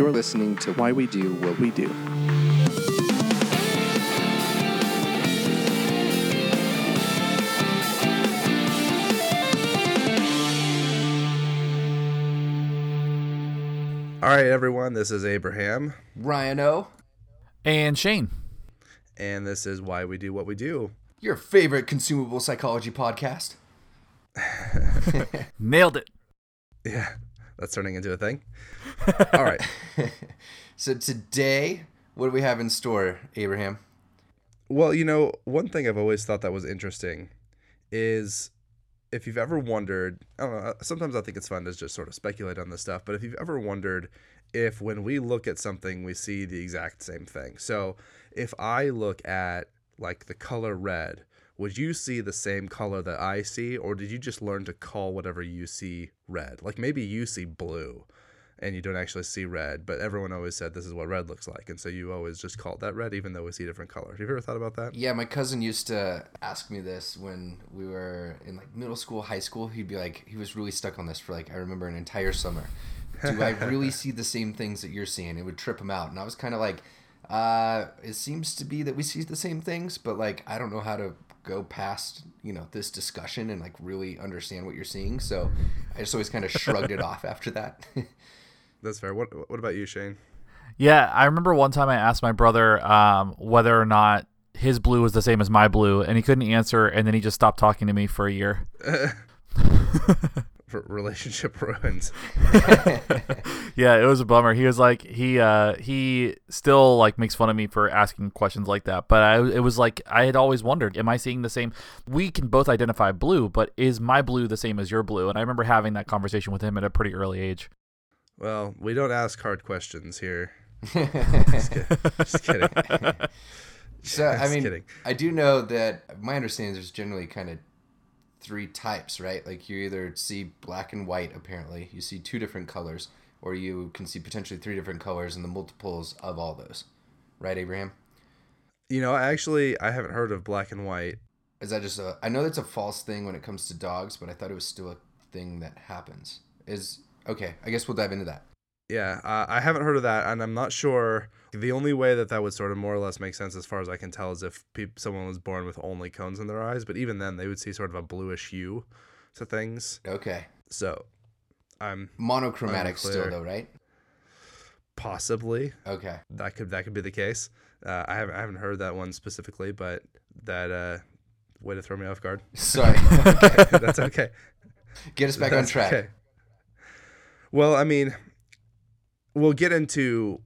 You're listening to Why We Do What We Do. All right, everyone, this is Abraham, Ryan O, And Shane. and this is Why We Do What We Do. your favorite consumable psychology podcast. Nailed it. Yeah, that's turning into a thing. All right. So today, what do we have in store, Abraham? Well, you know, one thing I've always thought that was interesting is if you've ever wondered, I don't know, uh, sometimes I think it's fun to just sort of speculate on this stuff, but if you've ever wondered if when we look at something, we see the exact same thing. So if I look at like the color red, would you see the same color that I see, or did you just learn to call whatever you see red? Like maybe you see blue and you don't actually see red, but everyone always said this is what red looks like. And so you always just called that red, even though we see different colors. Have you ever thought about that? Yeah, my cousin used to ask me this when we were in like middle school, high school. He'd be like, he was really stuck on this for like I remember an entire summer. Do I really see the same things that you're seeing? It would trip him out, and I was kind of like, uh, it seems to be that we see the same things, but like I don't know how to go past you know this discussion and like really understand what you're seeing. So I just always kind of shrugged it off after that. That's fair. What What about you, Shane? Yeah, I remember one time I asked my brother um, whether or not his blue was the same as my blue, and he couldn't answer, and then he just stopped talking to me for a year. Relationship ruins. Yeah, it was a bummer. He was like he uh he still like makes fun of me for asking questions like that. But I it was like I had always wondered, am I seeing the same we can both identify blue, but is my blue the same as your blue? And I remember having that conversation with him at a pretty early age. Well, we don't ask hard questions here. Just, kid- just kidding. So I mean, kidding. I do know that my understanding is there's generally kind of three types, right? Like you either see black and white. Apparently, you see two different colors, or you can see potentially three different colors and the multiples of all those. Right, Abraham? You know, actually, I haven't heard of black and white. Is that just a? I know that's a false thing when it comes to dogs, but I thought it was still a thing that happens. Is okay. I guess we'll dive into that. Yeah, uh, I haven't heard of that, and I'm not sure. The only way that that would sort of more or less make sense, as far as I can tell, is if peop someone was born with only cones in their eyes. But even then, they would see sort of a bluish hue to things. Okay. So, I'm Monochromatic still though, right? possibly Okay. that could that could be the case. Uh, I haven't I haven't heard that one specifically, but that uh, way to throw me off guard. Sorry. okay, That's okay. Get us back on track. okay. Well, I mean, we'll get into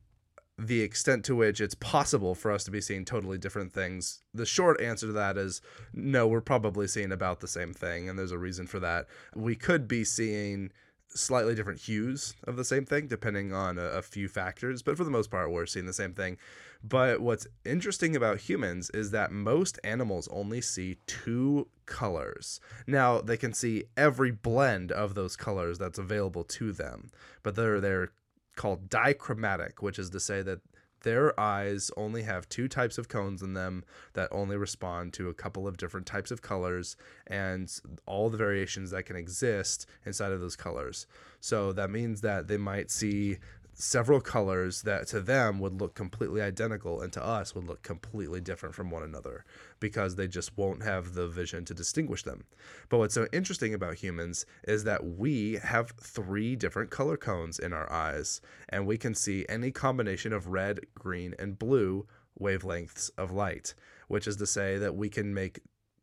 the extent to which it's possible for us to be seeing totally different things. The short answer to that is no, we're probably seeing about the same thing, and there's a reason for that. We could be seeing slightly different hues of the same thing depending on a, a few factors, but for the most part, we're seeing the same thing. But what's interesting about humans is that most animals only see two colors. Now, they can see every blend of those colors that's available to them, but they're they're called dichromatic, which is to say that their eyes only have two types of cones in them that only respond to a couple of different types of colors and all the variations that can exist inside of those colors. So that means that they might see several colors that to them would look completely identical and to us would look completely different from one another because they just won't have the vision to distinguish them. But what's so interesting about humans is that we have three different color cones in our eyes and we can see any combination of red, green, and blue wavelengths of light, which is to say that we can make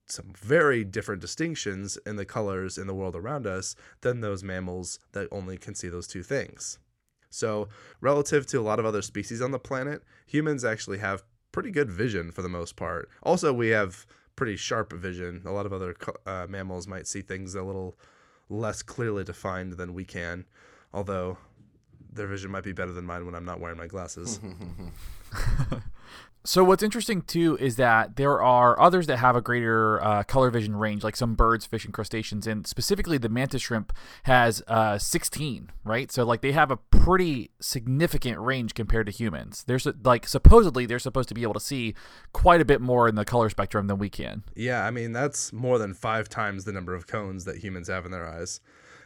some very different distinctions in the colors in the world around us than those mammals that only can see those two things. So, relative to a lot of other species on the planet, humans actually have pretty good vision for the most part. Also, we have pretty sharp vision. A lot of other uh, mammals might see things a little less clearly defined than we can, although their vision might be better than mine when I'm not wearing my glasses. So what's interesting too is that there are others that have a greater uh, color vision range, like some birds, fish, and crustaceans, and specifically the mantis shrimp has uh, 16, right? So like they have a pretty significant range compared to humans. There's like supposedly they're supposed to be able to see quite a bit more in the color spectrum than we can. Yeah, I mean, that's more than five times the number of cones that humans have in their eyes.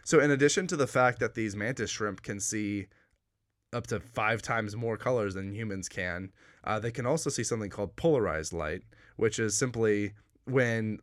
So, in addition to the fact that these mantis shrimp can see up to five times more colors than humans can. Uh, they can also see something called polarized light, which is simply when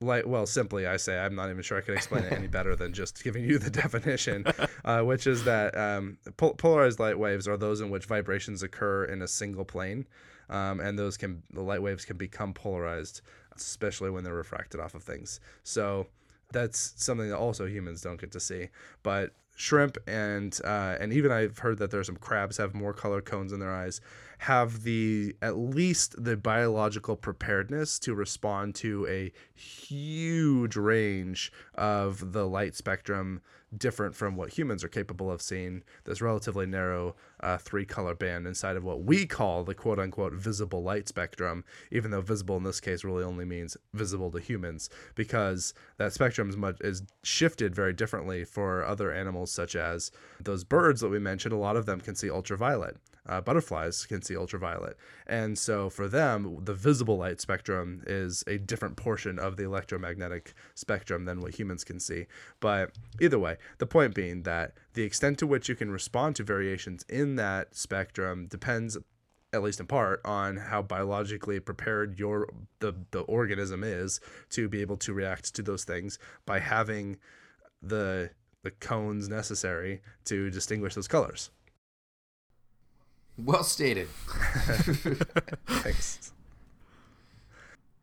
light well simply i say i'm not even sure i can explain it any better than just giving you the definition uh, which is that um, pol- polarized light waves are those in which vibrations occur in a single plane um, and those can the light waves can become polarized especially when they're refracted off of things. So that's something that also humans don't get to see. But shrimp and uh, and even I've heard that there's some crabs have more color cones in their eyes have the at least the biological preparedness to respond to a huge range of the light spectrum different from what humans are capable of seeing this relatively narrow uh, three color band inside of what we call the quote unquote visible light spectrum even though visible in this case really only means visible to humans because that spectrum is much is shifted very differently for other animals such as those birds that we mentioned. A lot of them can see ultraviolet uh, butterflies can see ultraviolet. And so for them, the visible light spectrum is a different portion of the electromagnetic spectrum than what humans can see. But either way, the point being that the extent to which you can respond to variations in that spectrum depends at least in part on how biologically prepared your the, the organism is to be able to react to those things by having the the cones necessary to distinguish those colors. Well stated. Thanks.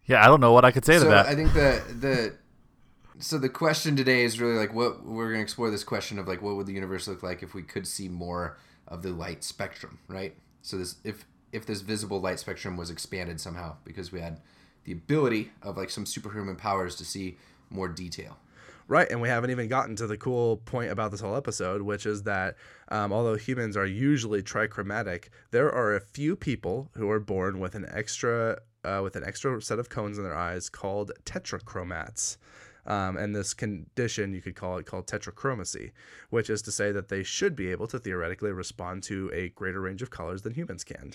Yeah, I don't know what I could say so to that. I think the the so the question today is really like what we're going to explore this question of like what would the universe look like if we could see more of the light spectrum, right? So this if if this visible light spectrum was expanded somehow because we had the ability of like some superhuman powers to see more detail. Right, and we haven't even gotten to the cool point about this whole episode, which is that um, although humans are usually trichromatic, there are a few people who are born with an extra uh, with an extra set of cones in their eyes called tetrachromats. Um, and this condition, you could call it called tetrachromacy, which is to say that they should be able to theoretically respond to a greater range of colors than humans can.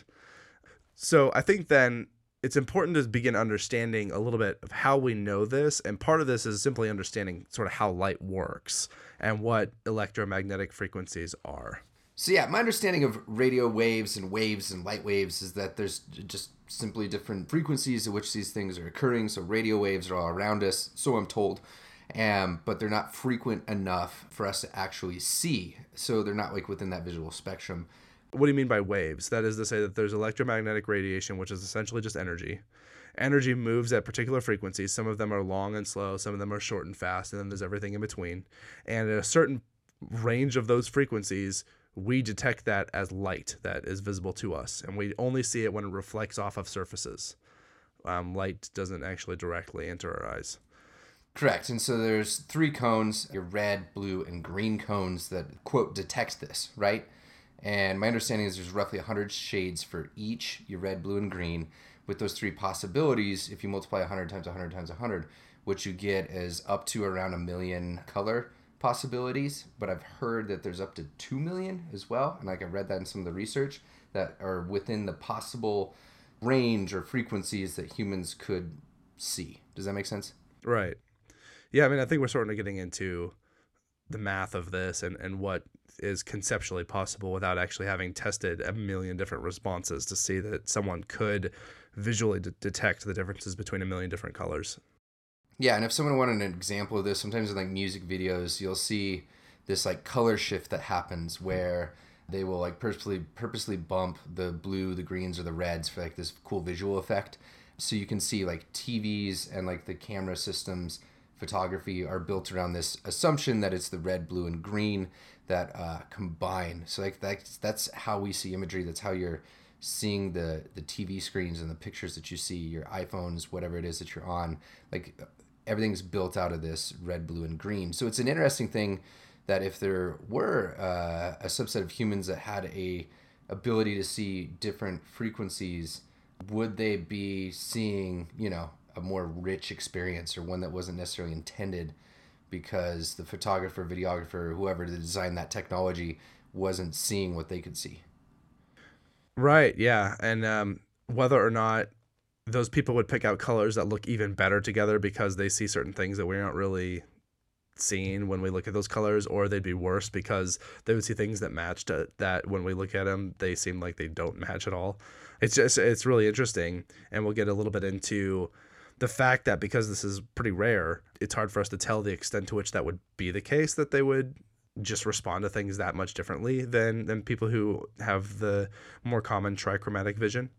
So I think then it's important to begin understanding a little bit of how we know this and part of this is simply understanding sort of how light works and what electromagnetic frequencies are. So yeah my understanding of radio waves and waves and light waves is that there's just simply different frequencies at which these things are occurring. So radio waves are all around us so i'm told um, but they're not frequent enough for us to actually see. So they're not like within that visual spectrum what do you mean by waves? That is to say that there's electromagnetic radiation, which is essentially just energy. Energy moves at particular frequencies. Some of them are long and slow, some of them are short and fast, and then there's everything in between. And at a certain range of those frequencies, we detect that as light that is visible to us, and we only see it when it reflects off of surfaces. Um, light doesn't actually directly enter our eyes. Correct. And so there's three cones, your red, blue, and green cones that quote detect this, right? And my understanding is there's roughly 100 shades for each, your red, blue, and green. With those three possibilities, if you multiply 100 times 100 times 100, what you get is up to around a million color possibilities. But I've heard that there's up to 2 million as well. And like I read that in some of the research that are within the possible range or frequencies that humans could see. Does that make sense? Right. Yeah, I mean, I think we're sort of getting into the math of this and, and what is conceptually possible without actually having tested a million different responses to see that someone could visually d- detect the differences between a million different colors. Yeah, and if someone wanted an example of this, sometimes in like music videos, you'll see this like color shift that happens hmm. where they will like purposely purposely bump the blue, the greens, or the reds for like this cool visual effect. So you can see like TVs and like the camera systems photography are built around this assumption that it's the red, blue, and green that uh, combine. So like that's that's how we see imagery. That's how you're seeing the the TV screens and the pictures that you see, your iPhones, whatever it is that you're on. Like everything's built out of this red, blue, and green. So it's an interesting thing that if there were uh, a subset of humans that had a ability to see different frequencies, would they be seeing you know a more rich experience or one that wasn't necessarily intended because the photographer, videographer, whoever designed that technology wasn't seeing what they could see. Right. Yeah. And um, whether or not those people would pick out colors that look even better together because they see certain things that we aren't really seeing when we look at those colors, or they'd be worse because they would see things that matched uh, that when we look at them, they seem like they don't match at all. It's just it's really interesting, and we'll get a little bit into the fact that because this is pretty rare, it's hard for us to tell the extent to which that would be the case that they would just respond to things that much differently than than people who have the more common trichromatic vision.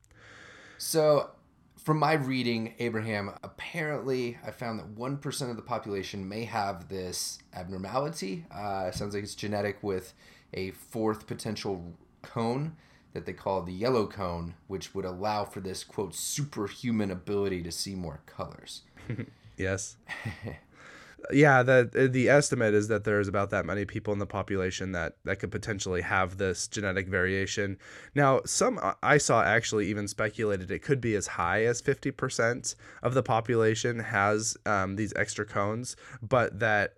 So, from my reading, Abraham, apparently I found that 1% of the population may have this abnormality. Uh, sounds like it's genetic with a fourth potential cone that they call the yellow cone, which would allow for this, quote, superhuman ability to see more colors. yes. yeah, the the estimate is that there's about that many people in the population that that could potentially have this genetic variation. Now, some I saw actually even speculated it could be as high as 50% of the population has um, these extra cones, but that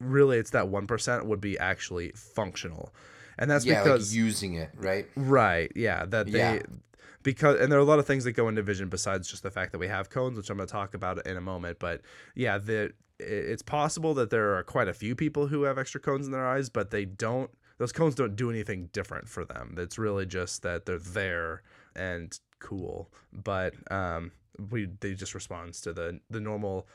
really it's that 1% would be actually functional. And that's yeah, because like using it, right? Right. Yeah, that they Yeah. because and there are a lot of things that go into vision besides just the fact that we have cones, which I'm going to talk about in a moment. But yeah, the it's possible that there are quite a few people who have extra cones in their eyes, but they don't. Those cones don't do anything different for them. It's really just that they're there and cool, but um, we they just responds to the the normal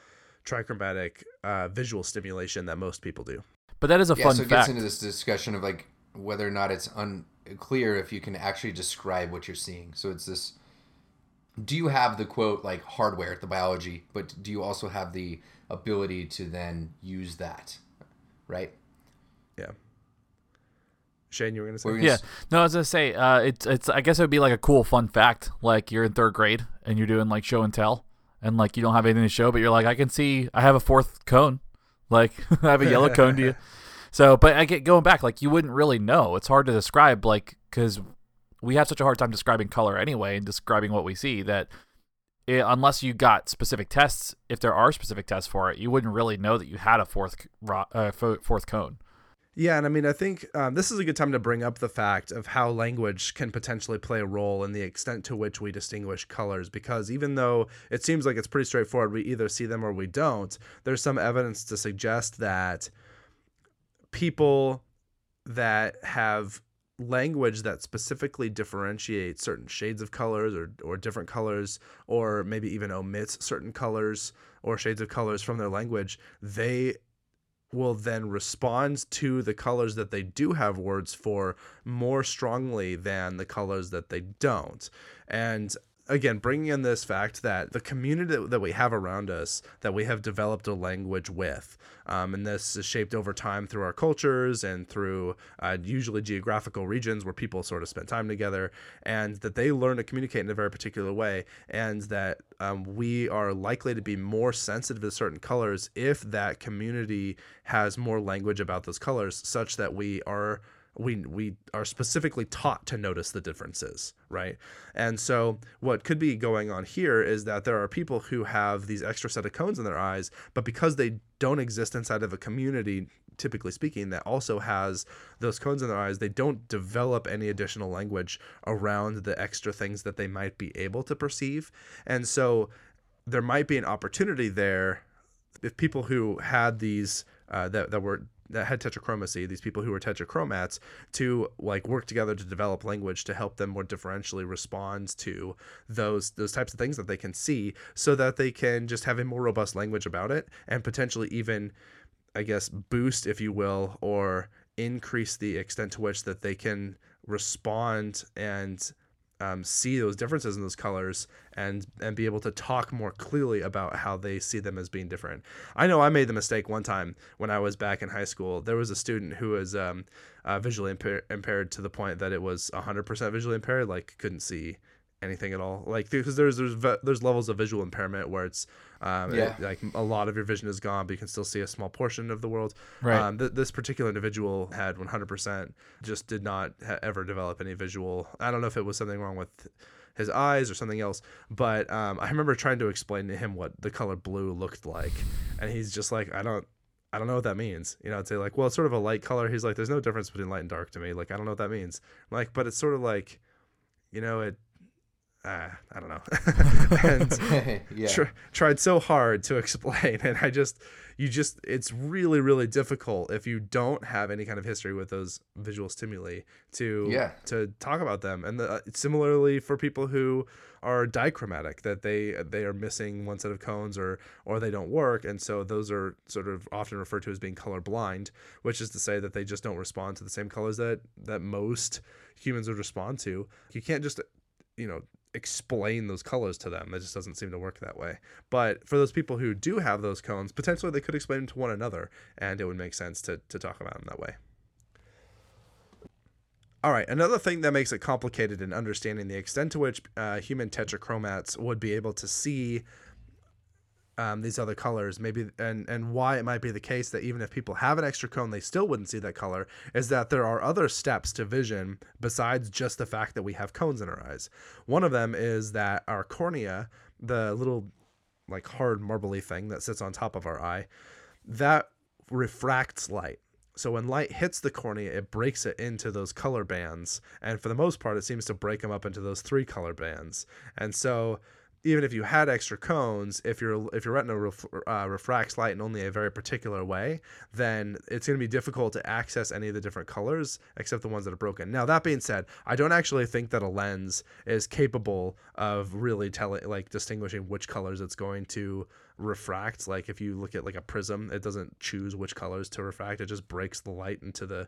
trichromatic uh, visual stimulation that most people do. But that is a yeah, fun so it fact. gets into this discussion of like whether or not it's unclear if you can actually describe what you're seeing. So it's this do you have the quote like hardware, the biology, but do you also have the ability to then use that? Right? Yeah. Shane, you were going to say? What were Yeah, gonna s- no, I was gonna say, uh, it's it's. I guess it would be like a cool fun fact. Like you're in third grade and you're doing like show and tell, and like you don't have anything to show, but you're like, I can see, I have a fourth cone, like I have a yellow cone Do you. So, but I get going back, like you wouldn't really know. It's hard to describe, like because we have such a hard time describing color anyway and describing what we see that. It, unless you got specific tests, if there are specific tests for it, you wouldn't really know that you had a fourth uh, fourth cone. Yeah, and I mean, I think um, this is a good time to bring up the fact of how language can potentially play a role in the extent to which we distinguish colors. Because even though it seems like it's pretty straightforward, we either see them or we don't, there's some evidence to suggest that people that have language that specifically differentiates certain shades of colors or, or different colors or maybe even omits certain colors or shades of colors from their language they will then respond to the colors that they do have words for more strongly than the colors that they don't. And again, bringing in this fact that the community that we have around us, that we have developed a language with, um, and this is shaped over time through our cultures and through uh, usually geographical regions where people sort of spend time together, and that they learn to communicate in a very particular way, and that um, we are likely to be more sensitive to certain colors if that community has more language about those colors, such that we are we we are specifically taught to notice the differences, right? And so what could be going on here is that there are people who have these extra set of cones in their eyes, but because they don't exist inside of a community typically speaking that also has those cones in their eyes they don't develop any additional language around the extra things that they might be able to perceive and so there might be an opportunity there if people who had these uh, that, that were that had tetrachromacy, these people who were tetrachromats, to like work together to develop language to help them more differentially respond to those those types of things that they can see, so that they can just have a more robust language about it, and potentially even, I guess, boost, if you will, or increase the extent to which that they can respond and um, see those differences in those colors and and be able to talk more clearly about how they see them as being different. I know I made the mistake one time when I was back in high school. There was a student who was um, uh, visually impair- impaired to the point that it was 100% visually impaired, like couldn't see anything at all. Like because there's there's there's levels of visual impairment where it's um, it- like a lot of your vision is gone, but you can still see a small portion of the world. Right. Um, th- this particular individual had 100% just did not ha- ever develop any visual. I don't know if it was something wrong with his eyes or something else, but um, I remember trying to explain to him what the color blue looked like, and he's just like, I don't. I don't know what that means. You know, I'd say like, well, it's sort of a light color. He's like, there's no difference between light and dark to me. Like, I don't know what that means. I'm like, but it's sort of like, you know, it. Uh, I don't know, and yeah. tr- tried so hard to explain, and I just you just it's really really difficult if you don't have any kind of history with those visual stimuli to Yeah. to talk about them and the, uh, similarly for people who are dichromatic that they they are missing one set of cones or or they don't work and so those are sort of often referred to as being color blind which is to say that they just don't respond to the same colors that that most humans would respond to you can't just you know explain those colors to them. It just doesn't seem to work that way. But for those people who do have those cones, potentially they could explain them to one another, and it would make sense to, to talk about them that way. All right, another thing that makes it complicated in understanding the extent to which uh, human tetrachromats would be able to see um, these other colors, maybe, and and why it might be the case that even if people have an extra cone, they still wouldn't see that color, is that there are other steps to vision besides just the fact that we have cones in our eyes. One of them is that our cornea, the little like hard marbly thing that sits on top of our eye, that refracts light. So when light hits the cornea, it breaks it into those color bands, and for the most part, it seems to break them up into those three color bands. And so even if you had extra cones, if your if your retina ref, uh, refracts light in only a very particular way, then it's going to be difficult to access any of the different colors except the ones that are broken. Now that being said, I don't actually think that a lens is capable of really telling like distinguishing which colors it's going to refract. Like if you look at like a prism, it doesn't choose which colors to refract. It just breaks the light into the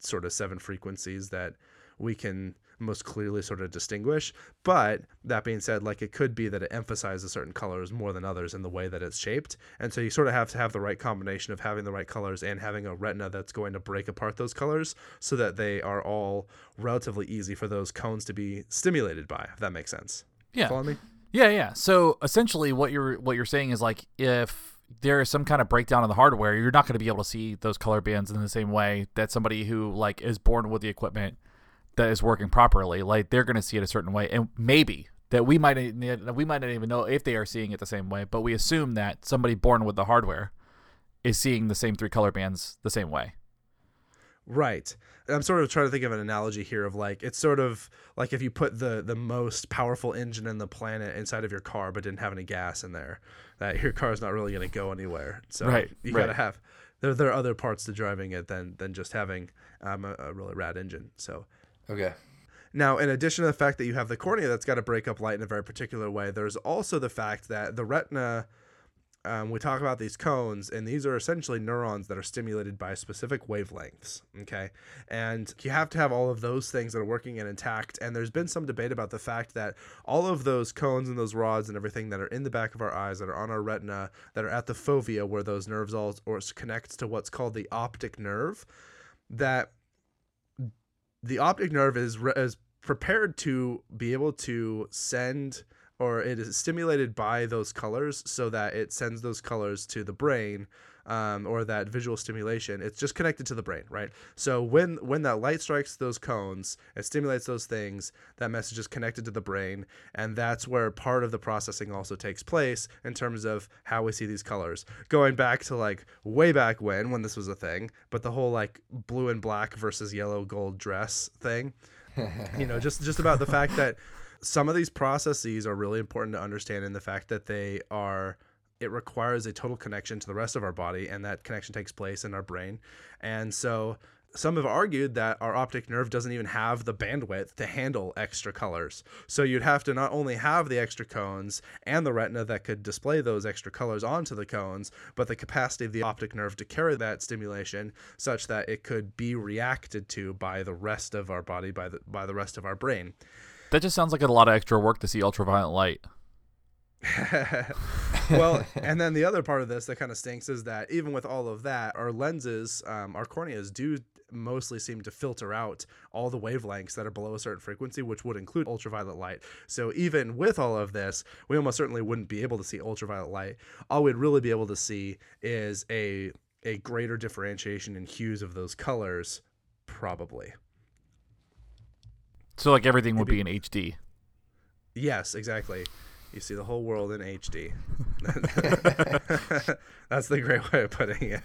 sort of seven frequencies that we can most clearly sort of distinguish. But that being said, like it could be that it emphasizes certain colors more than others in the way that it's shaped. And so you sort of have to have the right combination of having the right colors and having a retina that's going to break apart those colors so that they are all relatively easy for those cones to be stimulated by, if that makes sense. Yeah. Follow me? Yeah, yeah. So essentially, what you're what you're saying is like if there is some kind of breakdown in the hardware, you're not going to be able to see those color bands in the same way that somebody who like is born with the equipment that is working properly, like they're going to see it a certain way, and maybe that we might we might not even know if they are seeing it the same way, but we assume that somebody born with the hardware is seeing the same three color bands the same way. Right. I'm sort of trying to think of an analogy here of like it's sort of like if you put the the most powerful engine in the planet inside of your car but didn't have any gas in there, that your car's not really going to go anywhere. So Right, you right. got to have there there are other parts to driving it than than just having um, a, a really rad engine. So Okay. now, in addition to the fact that you have the cornea that's got to break up light in a very particular way, there's also the fact that the retina, um, we talk about these cones, and these are essentially neurons that are stimulated by specific wavelengths. Okay. And you have to have all of those things that are working and intact. And there's been some debate about the fact that all of those cones and those rods and everything that are in the back of our eyes, that are on our retina, that are at the fovea where those nerves all or connects to what's called the optic nerve, that the optic nerve is re- is prepared to be able to send or it is stimulated by those colors so that it sends those colors to the brain um, or that visual stimulation it's just connected to the brain right? So when when that light strikes those cones it stimulates those things that message is connected to the brain and that's where part of the processing also takes place in terms of how we see these colors. Going back to like way back when when this was a thing but the whole like blue and black versus yellow gold dress thing you know just just about the fact that some of these processes are really important to understand in the fact that they are it requires a total connection to the rest of our body and that connection takes place in our brain and so some have argued that our optic nerve doesn't even have the bandwidth to handle extra colors. So you'd have to not only have the extra cones and the retina that could display those extra colors onto the cones, but the capacity of the optic nerve to carry that stimulation such that it could be reacted to by the rest of our body, by the by the rest of our brain. That just sounds like a lot of extra work to see ultraviolet light. well, and then the other part of this that kind of stinks is that even with all of that, our lenses, um, our corneas do mostly seem to filter out all the wavelengths that are below a certain frequency, which would include ultraviolet light. So even with all of this, we almost certainly wouldn't be able to see ultraviolet light. All we'd really be able to see is a a greater differentiation in hues of those colors, probably. So like everything would be in HD. Yes, exactly. You see the whole world in HD. That's the great way of putting it.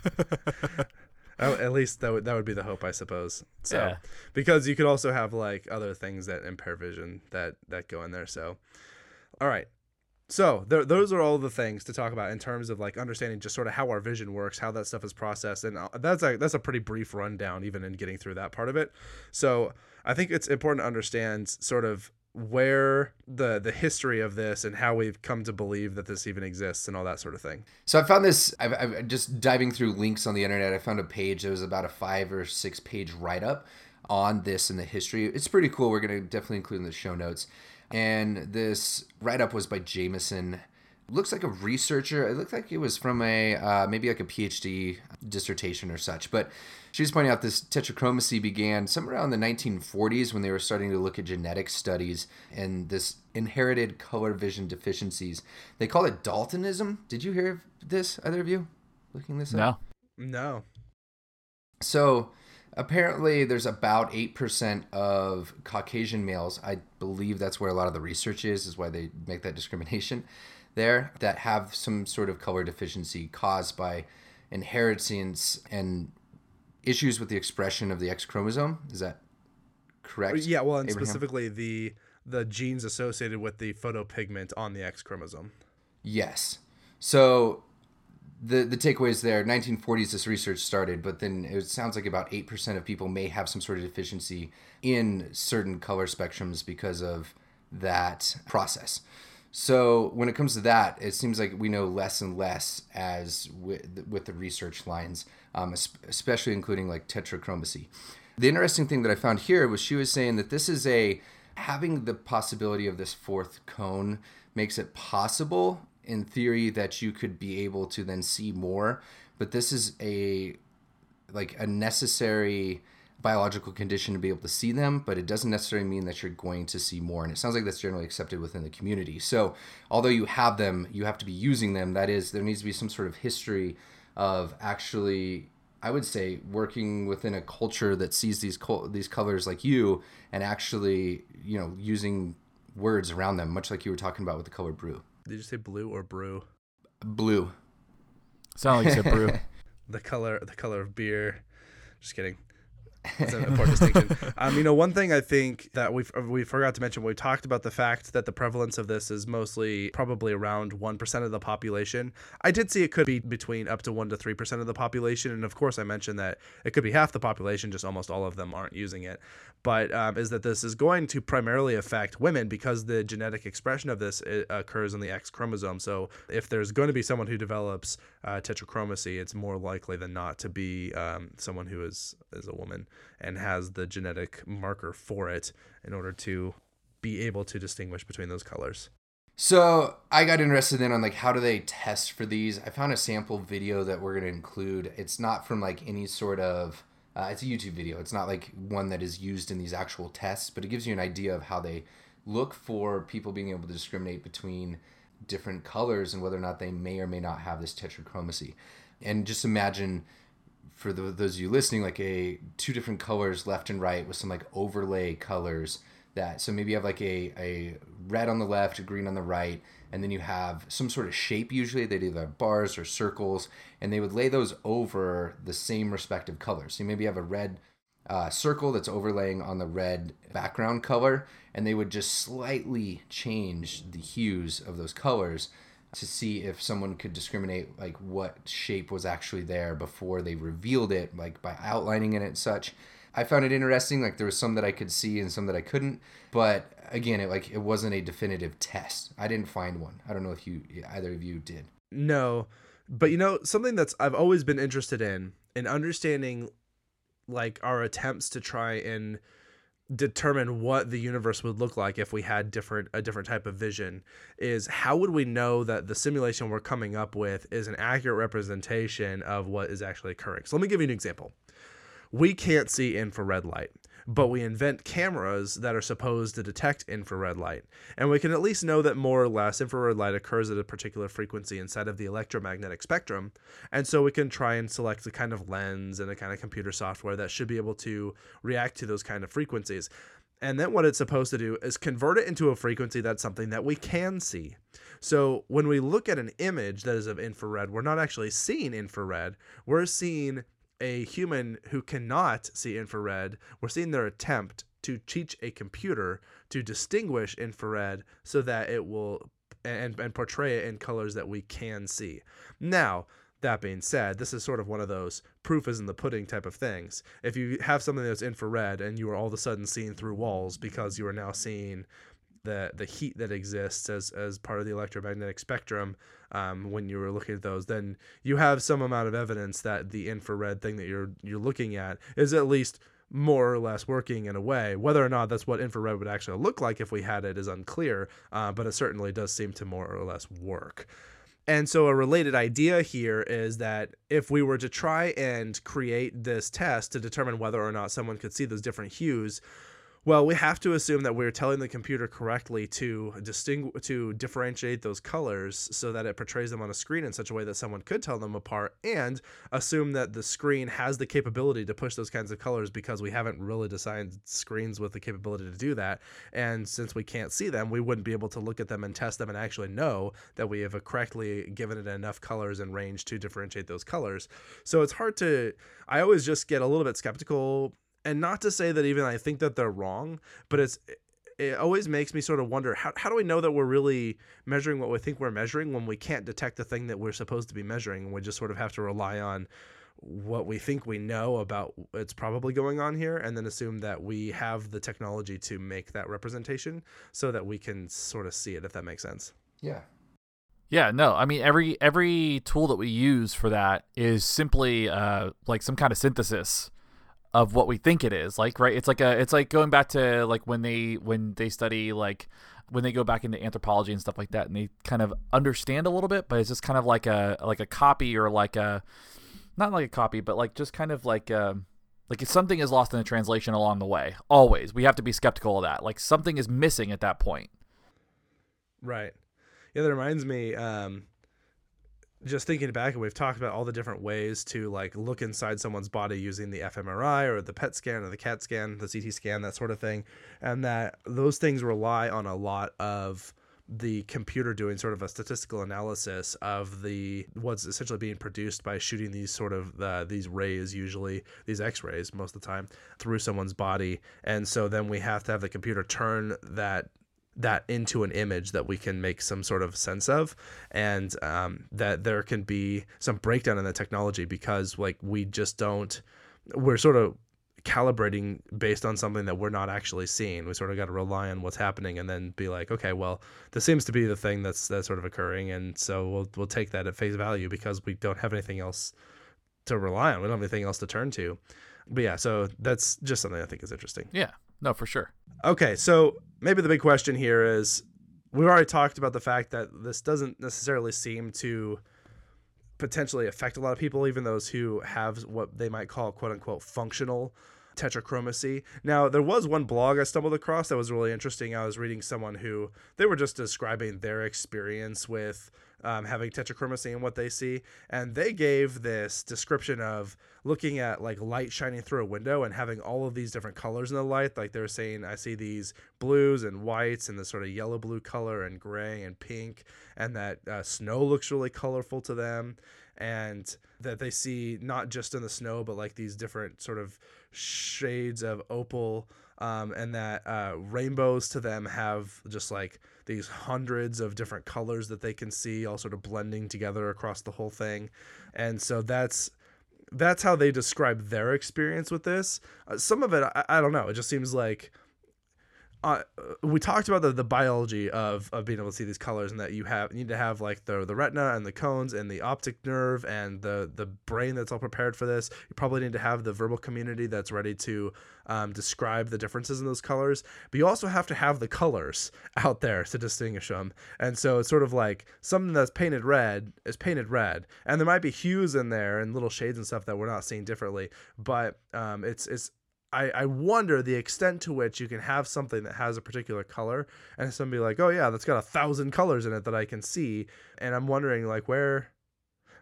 Oh, at least that would that would be the hope, I suppose. So, Yeah. because you could also have like other things that impair vision that that go in there. So, all right. So th- those are all the things to talk about in terms of like understanding just sort of how our vision works, how that stuff is processed, and uh, that's a that's a pretty brief rundown, even in getting through that part of it. So I think it's important to understand sort of where the the history of this and how we've come to believe that this even exists and all that sort of thing. So I found this. I've, I've just diving through links on the internet. I found a page that was about a five or six page write up on this and the history. It's pretty cool. We're gonna definitely include in the show notes. And this write up was by Jameson. Looks like a researcher. It looked like it was from a uh, maybe like a PhD dissertation or such. But she was pointing out this tetrachromacy began somewhere around the 1940s when they were starting to look at genetic studies and this inherited color vision deficiencies. They call it Daltonism. Did you hear of this, either of you? Looking this up? No. No. So apparently, there's about 8% of Caucasian males. I believe that's where a lot of the research is, is why they make that discrimination there, that have some sort of color deficiency caused by inheritance and issues with the expression of the X chromosome. Is that correct? Uh, yeah, well, and Abraham? specifically the the genes associated with the photopigment on the X chromosome. Yes. So the the takeaways there 1940s this research started but then it sounds like about 8% of people may have some sort of deficiency in certain color spectrums because of that process so when it comes to that it seems like we know less and less as with, with the research lines um, especially including like tetrachromacy. The interesting thing that i found here was she was saying that this is a having the possibility of this fourth cone makes it possible in theory that you could be able to then see more but this is a like a necessary biological condition to be able to see them but it doesn't necessarily mean that you're going to see more and it sounds like that's generally accepted within the community so although you have them you have to be using them that is there needs to be some sort of history of actually I would say working within a culture that sees these col- these colors like you and actually you know using words around them much like you were talking about with the color blue Did you say blue or brew? blue Sound like you said brew. The color, the color of beer. Just kidding. It's an important distinction. Um, you know, one thing I think that we we forgot to mention we talked about the fact that the prevalence of this is mostly probably around one percent of the population. I did see it could be between up to one to three percent of the population, and of course I mentioned that it could be half the population, just almost all of them aren't using it. But um, is that this is going to primarily affect women because the genetic expression of this uh, occurs on the X chromosome. So if there's going to be someone who develops uh, tetrachromacy, it's more likely than not to be um, someone who is is a woman and has the genetic marker for it in order to be able to distinguish between those colors. So I got interested in on like how do they test for these? I found a sample video that we're gonna include. It's not from like any sort of uh, it's a YouTube video. It's not like one that is used in these actual tests, but it gives you an idea of how they look for people being able to discriminate between different colors and whether or not they may or may not have this tetrachromacy. And just imagine for the, those of you listening, like a two different colors left and right with some like overlay colors that so maybe you have like a, a red on the left, a green on the right, and then you have some sort of shape usually they'd either have bars or circles, and they would lay those over the same respective colors. So maybe you have a red uh, circle that's overlaying on the red background color, and they would just slightly change the hues of those colors to see if someone could discriminate like what shape was actually there before they revealed it, like by outlining it and such. I found it interesting. Like there was some that I could see and some that I couldn't. But again, it like it wasn't a definitive test. I didn't find one. I don't know if you either of you did. No, but you know something that's I've always been interested in in understanding like our attempts to try and determine what the universe would look like if we had different a different type of vision is how would we know that the simulation we're coming up with is an accurate representation of what is actually occurring? So let me give you an example. We can't see infrared light but we invent cameras that are supposed to detect infrared light. And we can at least know that more or less infrared light occurs at a particular frequency inside of the electromagnetic spectrum. And so we can try and select the kind of lens and a kind of computer software that should be able to react to those kind of frequencies. And then what it's supposed to do is convert it into a frequency that's something that we can see. So when we look at an image that is of infrared, we're not actually seeing infrared, we're seeing a human who cannot see infrared, we're seeing their attempt to teach a computer to distinguish infrared so that it will and, and portray it in colors that we can see. Now, that being said, this is sort of one of those proof is in the pudding type of things. If you have something that's infrared and you are all of a sudden seeing through walls because you are now seeing the the heat that exists as as part of the electromagnetic spectrum um, when you were looking at those, then you have some amount of evidence that the infrared thing that you're you're looking at is at least more or less working in a way. Whether or not that's what infrared would actually look like if we had it is unclear, uh, but it certainly does seem to more or less work. And so, a related idea here is that if we were to try and create this test to determine whether or not someone could see those different hues, well, we have to assume that we're telling the computer correctly to distinguish to differentiate those colors so that it portrays them on a screen in such a way that someone could tell them apart and assume that the screen has the capability to push those kinds of colors because we haven't really designed screens with the capability to do that. And since we can't see them, we wouldn't be able to look at them and test them and actually know that we have correctly given it enough colors and range to differentiate those colors. So it's hard to I always just get a little bit skeptical and not to say that even I think that they're wrong, but it's it always makes me sort of wonder how, how do we know that we're really measuring what we think we're measuring when we can't detect the thing that we're supposed to be measuring and we just sort of have to rely on what we think we know about what's probably going on here and then assume that we have the technology to make that representation so that we can sort of see it if that makes sense Yeah. Yeah, no. I mean, every every tool that we use for that is simply uh, like some kind of synthesis of what we think it is. Like, right? It's like a it's like going back to like when they when they study like when they go back into anthropology and stuff like that, and they kind of understand a little bit, but it's just kind of like a like a copy or like a not like a copy, but like just kind of like a like if something is lost in the translation along the way. Always, we have to be skeptical of that. Like something is missing at that point. Right. Yeah, that reminds me. Um, just thinking back, and we've talked about all the different ways to like look inside someone's body using the fMRI or the PET scan or the CAT scan, the CT scan, that sort of thing, and that those things rely on a lot of the computer doing sort of a statistical analysis of the what's essentially being produced by shooting these sort of uh, these rays usually these x-rays most of the time through someone's body and so then we have to have the computer turn that that into an image that we can make some sort of sense of. And um, that there can be some breakdown in the technology because like we just don't we're sort of calibrating based on something that we're not actually seeing. We sort of got to rely on what's happening and then be like okay well this seems to be the thing that's that's sort of occurring and so we'll we'll take that at face value because we don't have anything else to rely on. We don't have anything else to turn to. But yeah so that's just something i think is interesting. Yeah, no, for sure. Okay, so maybe the big question here is we've already talked about the fact that this doesn't necessarily seem to potentially affect a lot of people, even those who have what they might call quote unquote functional tetrachromacy. Now, there was one blog I stumbled across that was really interesting. I was reading someone who they were just describing their experience with um, having tetrachromacy and what they see, and they gave this description of looking at like light shining through a window and having all of these different colors in the light. Like they're saying, I see these blues and whites and this sort of yellow blue color and gray and pink, and that uh, snow looks really colorful to them and that they see not just in the snow but like these different sort of shades of opal um, and that uh, rainbows to them have just like these hundreds of different colors that they can see all sort of blending together across the whole thing. And so that's that's how they describe their experience with this. Uh, some of it I, I don't know. It just seems like uh, we talked about the, the biology of, of being able to see these colors and that you have need to have like the the retina and the cones and the optic nerve and the the brain that's all prepared for this. You probably need to have the verbal community that's ready to um, describe the differences in those colors. But you also have to have the colors out there to distinguish them. And so it's sort of like something that's painted red is painted red, and there might be hues in there and little shades and stuff that we're not seeing differently. But um, it's it's I, I wonder the extent to which you can have something that has a particular color and somebody like, oh yeah, that's got a thousand colors in it that I can see, and I'm wondering like where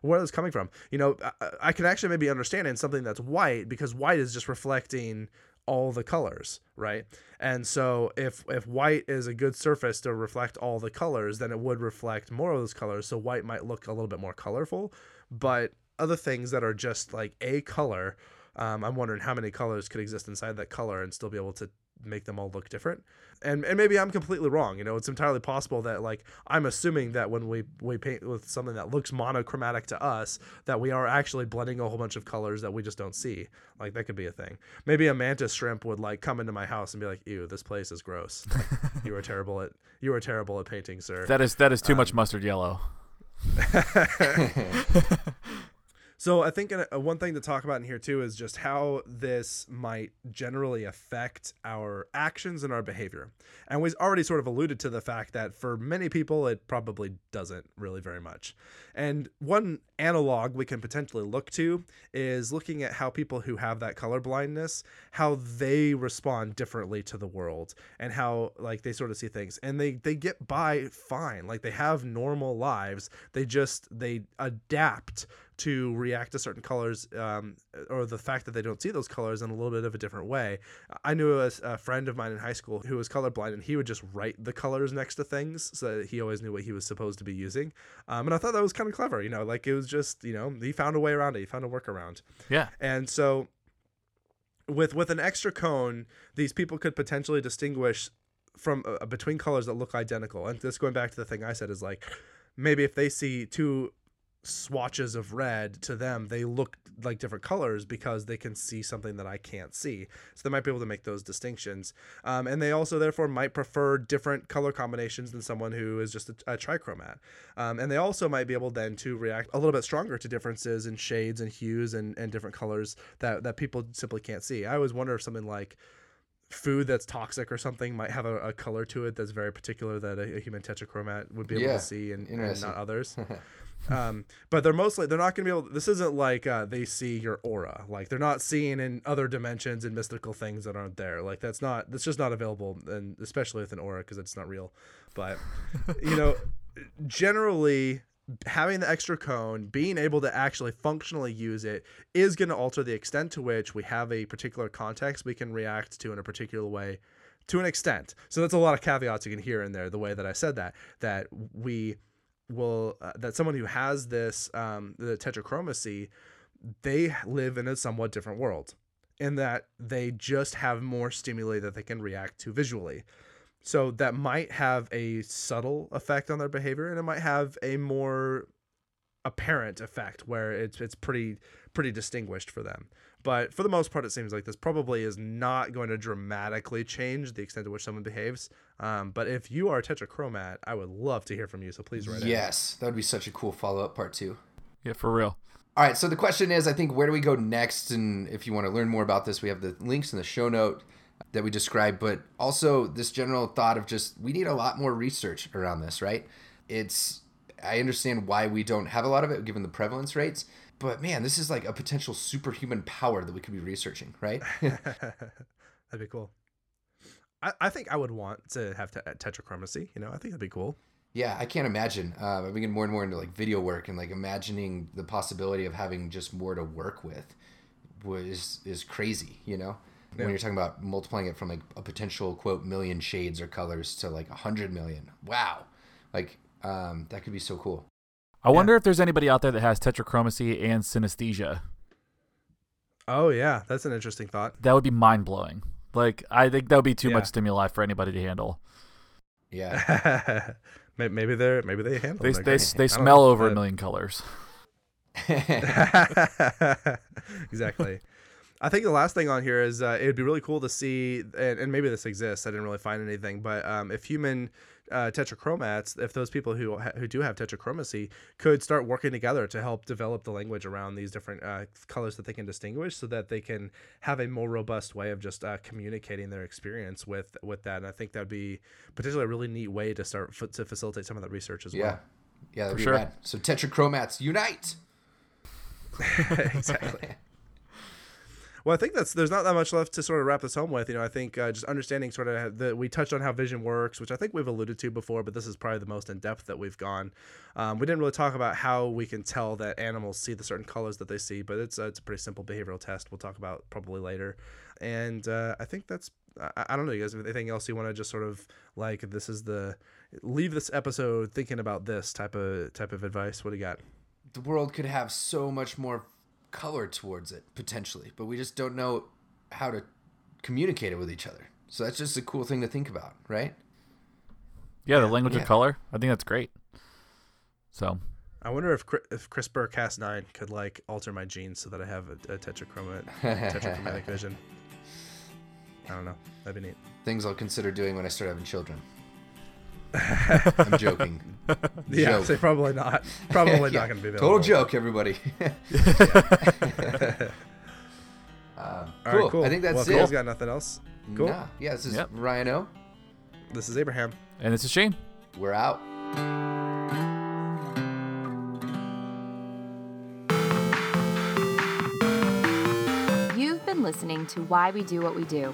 where that's coming from. You know, I, I can actually maybe understand in something that's white because white is just reflecting all the colors, right? And so if if white is a good surface to reflect all the colors, then it would reflect more of those colors. So white might look a little bit more colorful, but other things that are just like a color. Um, I'm wondering how many colors could exist inside that color and still be able to make them all look different. And and maybe I'm completely wrong. You know, it's entirely possible that like I'm assuming that when we we paint with something that looks monochromatic to us, that we are actually blending a whole bunch of colors that we just don't see. Like that could be a thing. Maybe a mantis shrimp would like come into my house and be like, "Ew, this place is gross. you were terrible at you were terrible at painting, sir." That is that is too much mustard yellow. So I think uh, one thing to talk about in here too is just how this might generally affect our actions and our behavior. And we've already sort of alluded to the fact that for many people it probably doesn't really very much. And one analog we can potentially look to is looking at how people who have that color blindness, how they respond differently to the world and how like they sort of see things. And they they get by fine. Like they have normal lives. They just they adapt to react to certain colors um, or the fact that they don't see those colors in a little bit of a different way. I knew a, a, friend of mine in high school who was colorblind and he would just write the colors next to things so that he always knew what he was supposed to be using. Um, and I thought that was kind of clever, you know, like it was just, you know, he found a way around it. He found a workaround. Yeah. And so with with an extra cone, these people could potentially distinguish from uh, between colors that look identical. And this going back to the thing I said is like maybe if they see two swatches of red to them they look like different colors because they can see something that i can't see. So they might be able to make those distinctions. Um, and they also therefore might prefer different color combinations than someone who is just a, a trichromat. Um, and they also might be able then to react a little bit stronger to differences in shades and hues and, and different colors that, that people simply can't see. I always wonder if something like food that's toxic or something might have a, a color to it that's very particular that a, a human tetrachromat would be able Yeah, to see and, and not others um, but they're mostly they're not going to be able. This isn't like uh, they see your aura. Like they're not seeing in other dimensions and mystical things that aren't there. Like that's not that's just not available, and especially with an aura because it's not real. But you know, generally having the extra cone, being able to actually functionally use it, is going to alter the extent to which we have a particular context we can react to in a particular way to an extent. So that's a lot of caveats you can hear in there, the way that I said that, that we will, uh, that someone who has this, um, the tetrachromacy, they live in a somewhat different world in that they just have more stimuli that they can react to visually. So that might have a subtle effect on their behavior, and it might have a more apparent effect where it's it's pretty pretty distinguished for them. But for the most part, it seems like this probably is not going to dramatically change the extent to which someone behaves. Um, but if you are a tetrachromat, I would love to hear from you. So please write in. yes, that would be such a cool follow up part two. Yeah, for real. All right, so the question is, I think, where do we go next? And if you want to learn more about this, we have the links in the show note that we described, but also this general thought of just we need a lot more research around this, right? It's I understand why we don't have a lot of it given the prevalence rates, but man, this is like a potential superhuman power that we could be researching, right? That'd be cool. I, I think I would want to have te- tetrachromacy. You know, I think that'd be cool. Yeah, I can't imagine. Uh, I'm getting more and more into like video work and like imagining the possibility of having just more to work with was is crazy. You know, when you're talking about multiplying it from like a potential quote million shades or colors to like a hundred million. Wow, like um, that could be so cool. I wonder if there's anybody out there that has tetrachromacy and synesthesia. Oh yeah, that's an interesting thought. That would be mind blowing. Like I think that would be too Yeah. much stimuli for anybody to handle. Yeah, maybe they're maybe they handle. They they, they smell know, over a million colors. exactly. I think the last thing on here is uh, it would be really cool to see, and, and maybe this exists. I didn't really find anything, but um, if human uh, tetrachromats, if those people who ha- who do have tetrachromacy could start working together to help develop the language around these different uh, colors that they can distinguish, so that they can have a more robust way of just uh, communicating their experience with with that. And I think that'd be potentially a really neat way to start f- to facilitate some of that research as yeah, well. yeah, that'd For be sure. rad. So tetrachromats unite. exactly. Well, I think that's there's not that much left to sort of wrap this home with. You know, I think uh, just understanding sort of that we touched on how vision works, which I think we've alluded to before, but this is probably the most in depth that we've gone. Um, we didn't really talk about how we can tell that animals see the certain colors that they see, but it's uh, it's a pretty simple behavioral test. We'll talk about probably later, and uh, I think that's I, I don't know. You guys, anything else you want to just sort of like? This is the leave this episode thinking about this type of type of advice. What do you got? the world could have so much more color towards it potentially, but we just don't know how to communicate it with each other. So that's just a cool thing to think about, right? Yeah, the language yeah. of color. I think that's great. So I wonder if if CRISPR Cas9 could like alter my genes so that I have a, a tetrachromatic tetrachromatic vision. I don't know. That'd be neat. Things I'll consider doing when I start having children. I'm joking. Yeah, Joke. say probably not. Probably Yeah, not going to be available. Total joke, everybody. Um, All cool. right, cool. I think that's well, it. Cole's got nothing else. Cool. Nah. Yeah, this is Yep. Ryan O. This is Abraham. and this is Shane. We're out. You've been listening to Why We Do What We Do.